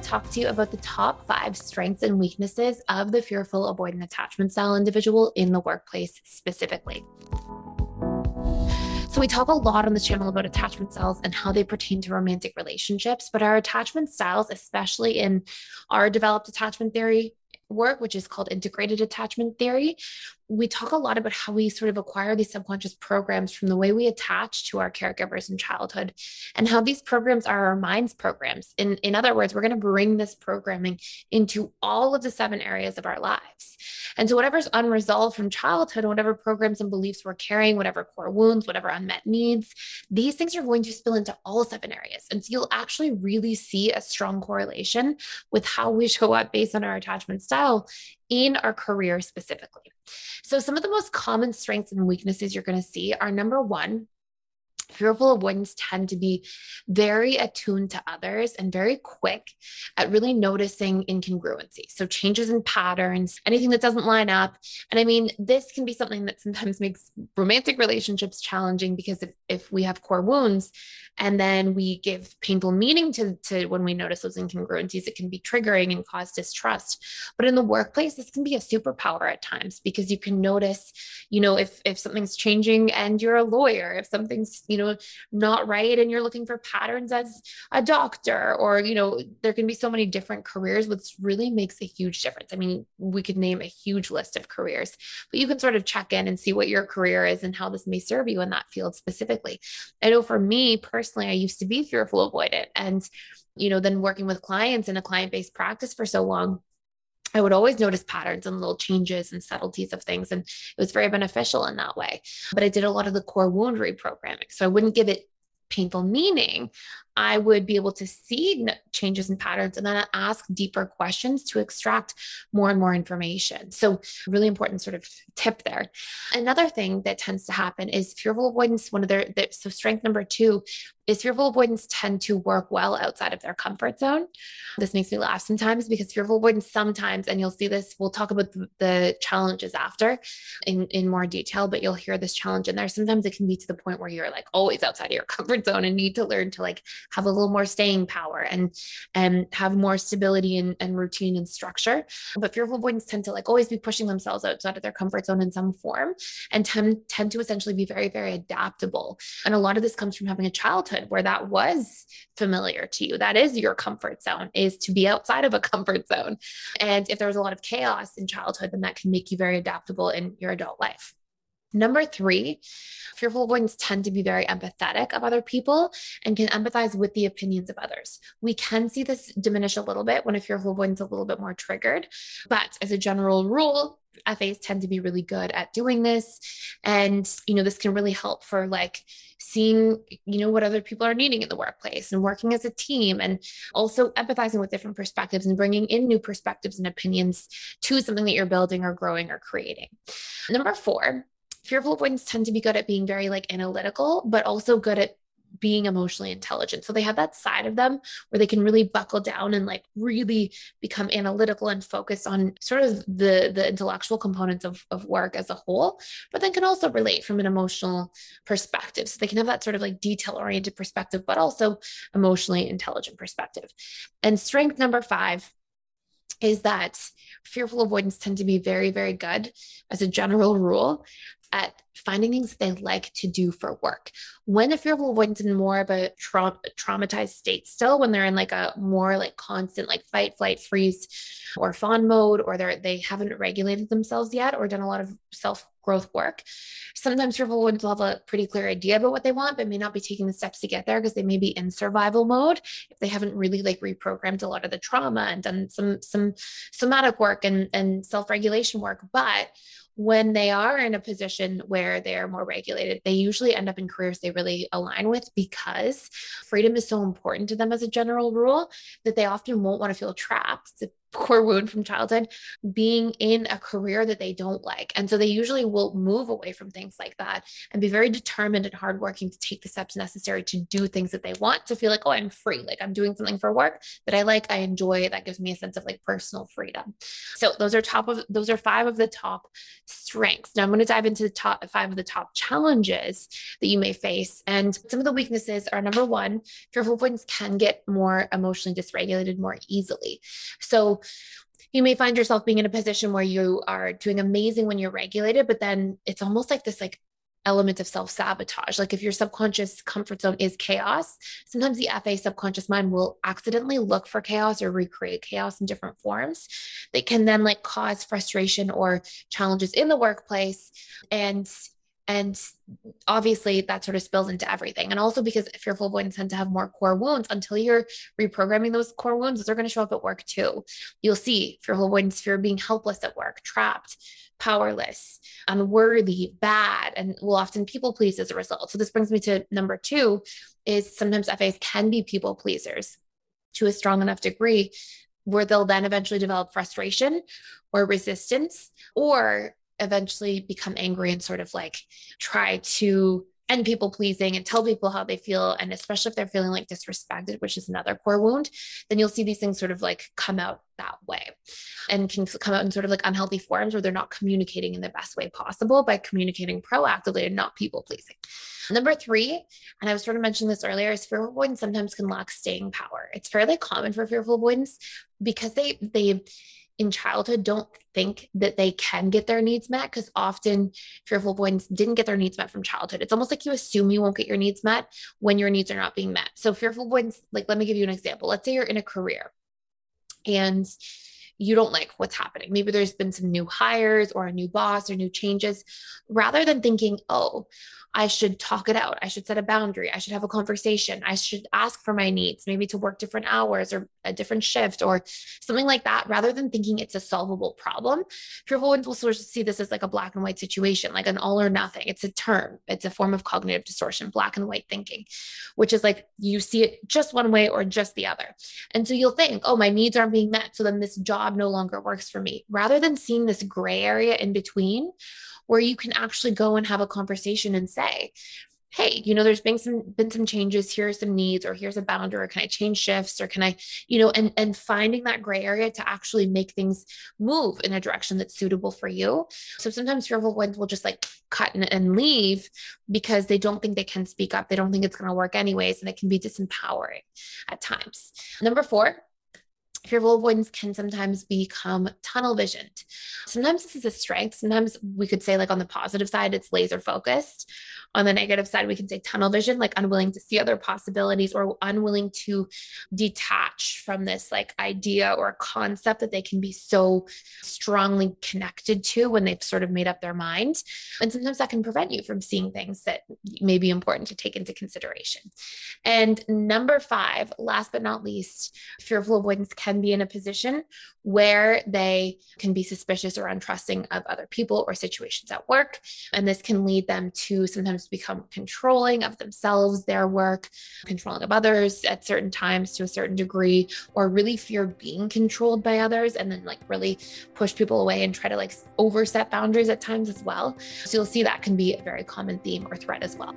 To talk to you about the top five strengths and weaknesses of the fearful avoidant attachment style individual in the workplace specifically. So, we talk a lot on this channel about attachment styles and how they pertain to romantic relationships, but our attachment styles, especially in our developed attachment theory, work, which is called integrated attachment theory, we talk a lot about how we sort of acquire these subconscious programs from the way we attach to our caregivers in childhood and how these programs are our mind's programs. In, in other words, we're going to bring this programming into all of the seven areas of our lives. And so, whatever's unresolved from childhood, whatever programs and beliefs we're carrying, whatever core wounds, whatever unmet needs, these things are going to spill into all seven areas. And so, you'll actually really see a strong correlation with how we show up based on our attachment style in our career specifically. So, some of the most common strengths and weaknesses you're going to see are number one, fearful avoidants tend to be very attuned to others and very quick at really noticing incongruency. So, changes in patterns, anything that doesn't line up. And I mean, this can be something that sometimes makes romantic relationships challenging because if, if we have core wounds and then we give painful meaning to, to when we notice those incongruencies, it can be triggering and cause distrust. But in the workplace, this can be a superpower at times because you can notice, you know, if if something's changing and you're a lawyer, if something's, you know, not right and you're looking for patterns as a doctor, or, you know, there can be so many different careers, which really makes a huge difference. I mean, we could name a huge list of careers, but you can sort of check in and see what your career is and how this may serve you in that field specifically. I know for me personally, I used to be fearful avoidant. And, you know, then working with clients in a client based practice for so long, I would always notice patterns and little changes and subtleties of things. And it was very beneficial in that way. But I did a lot of the core wound reprogramming. So I wouldn't give it painful meaning. I would be able to see changes in patterns and then ask deeper questions to extract more and more information. So, really important sort of tip there. Another thing that tends to happen is fearful avoidants. One of their, so strength number two is fearful avoidants tend to work well outside of their comfort zone. This makes me laugh sometimes because fearful avoidants sometimes, and you'll see this, we'll talk about the, the challenges after in, in more detail, but you'll hear this challenge in there. Sometimes it can be to the point where you're like always outside of your comfort zone and need to learn to like have a little more staying power and and have more stability and, and routine and structure. But fearful avoidants tend to like always be pushing themselves outside of their comfort zone in some form and tend, tend to essentially be very, very adaptable. And a lot of this comes from having a childhood where that was familiar to you. That is your comfort zone, is to be outside of a comfort zone. And if there's a lot of chaos in childhood, then that can make you very adaptable in your adult life. Number three, fearful avoidants tend to be very empathetic of other people and can empathize with the opinions of others. We can see this diminish a little bit when a fearful avoidant is a little bit more triggered. But as a general rule, FAs tend to be really good at doing this. And, you know, this can really help for like seeing, you know, what other people are needing in the workplace and working as a team and also empathizing with different perspectives and bringing in new perspectives and opinions to something that you're building or growing or creating. Number four, fearful avoidants tend to be good at being very like analytical, but also good at being emotionally intelligent. So they have that side of them where they can really buckle down and like really become analytical and focus on sort of the the intellectual components of, of work as a whole, but then can also relate from an emotional perspective. So they can have that sort of like detail oriented perspective, but also emotionally intelligent perspective. And strength number five is that fearful avoidants tend to be very, very good as a general rule at finding things they like to do for work. When a fearful avoidant's in more of a tra- traumatized state, still when they're in like a more like constant like fight, flight, freeze, or fawn mode, or they're they haven't regulated themselves yet or done a lot of self growth work. Sometimes fearful avoidants will have a pretty clear idea about what they want, but may not be taking the steps to get there because they may be in survival mode if they haven't really like reprogrammed a lot of the trauma and done some some somatic work and and self regulation work. But when they are in a position where they're more regulated, they usually end up in careers they really align with because freedom is so important to them as a general rule that they often won't want to feel trapped. Core wound from childhood being in a career that they don't like. And so they usually will move away from things like that and be very determined and hardworking to take the steps necessary to do things that they want to feel like, oh, I'm free. Like I'm doing something for work that I like, I enjoy. That gives me a sense of like personal freedom. So those are top of those are five of the top strengths. Now I'm going to dive into the top five of the top challenges that you may face. And some of the weaknesses are number one, fearful avoidants can get more emotionally dysregulated more easily. So you may find yourself being in a position where you are doing amazing when you're regulated, but then it's almost like this like element of self sabotage. Like if your subconscious comfort zone is chaos, sometimes the FA subconscious mind will accidentally look for chaos or recreate chaos in different forms that can then like cause frustration or challenges in the workplace. And and obviously that sort of spills into everything. And also because fearful avoidants tend to have more core wounds until you're reprogramming those core wounds, they're going to show up at work too. You'll see fearful avoidants, fear being helpless at work, trapped, powerless, um, unworthy, bad, and will often people please as a result. So this brings me to number two is sometimes FAs can be people pleasers to a strong enough degree where they'll then eventually develop frustration or resistance or eventually become angry and sort of like try to end people pleasing and tell people how they feel. And especially if they're feeling like disrespected, which is another core wound, then you'll see these things sort of like come out that way and can come out in sort of like unhealthy forms where they're not communicating in the best way possible by communicating proactively and not people pleasing. Number three, and I was sort of mentioning this earlier, is fearful avoidants sometimes can lack staying power. It's fairly common for fearful avoidants because they they in childhood don't think that they can get their needs met because often fearful avoidants didn't get their needs met from childhood. It's almost like you assume you won't get your needs met when your needs are not being met. So, fearful avoidants, like, let me give you an example. Let's say you're in a career and you don't like what's happening. Maybe there's been some new hires or a new boss or new changes. Rather than thinking, oh, I should talk it out. I should set a boundary. I should have a conversation. I should ask for my needs, maybe to work different hours or a different shift or something like that, rather than thinking it's a solvable problem. Fearful ones will sort of see this as like a black and white situation, like an all or nothing. It's a term, it's a form of cognitive distortion, black and white thinking, which is like you see it just one way or just the other. And so you'll think, oh, my needs aren't being met. So then this job no longer works for me, rather than seeing this gray area in between where you can actually go and have a conversation and say, hey you know there's been some been some changes. Here are some needs or here's a boundary. Or can i change shifts or can i you know and and finding that gray area to actually make things move in a direction that's suitable for you. So sometimes fearful ones will just like cut and, and leave because they don't think they can speak up. They don't think it's going to work anyways and it can be disempowering at times. Number four fearful avoidants can sometimes become tunnel visioned. Sometimes this is a strength. Sometimes we could say, like on the positive side, it's laser focused. On the negative side, we can say tunnel vision, like unwilling to see other possibilities or unwilling to detach from this like idea or concept that they can be so strongly connected to when they've sort of made up their mind. And sometimes that can prevent you from seeing things that may be important to take into consideration. And number five, last but not least, fearful avoidants can be in a position where they can be suspicious or untrusting of other people or situations at work. And this can lead them to sometimes become controlling of themselves, their work, controlling of others at certain times to a certain degree, or really fear being controlled by others and then like really push people away and try to like overset boundaries at times as well. So you'll see that can be a very common theme or threat as well.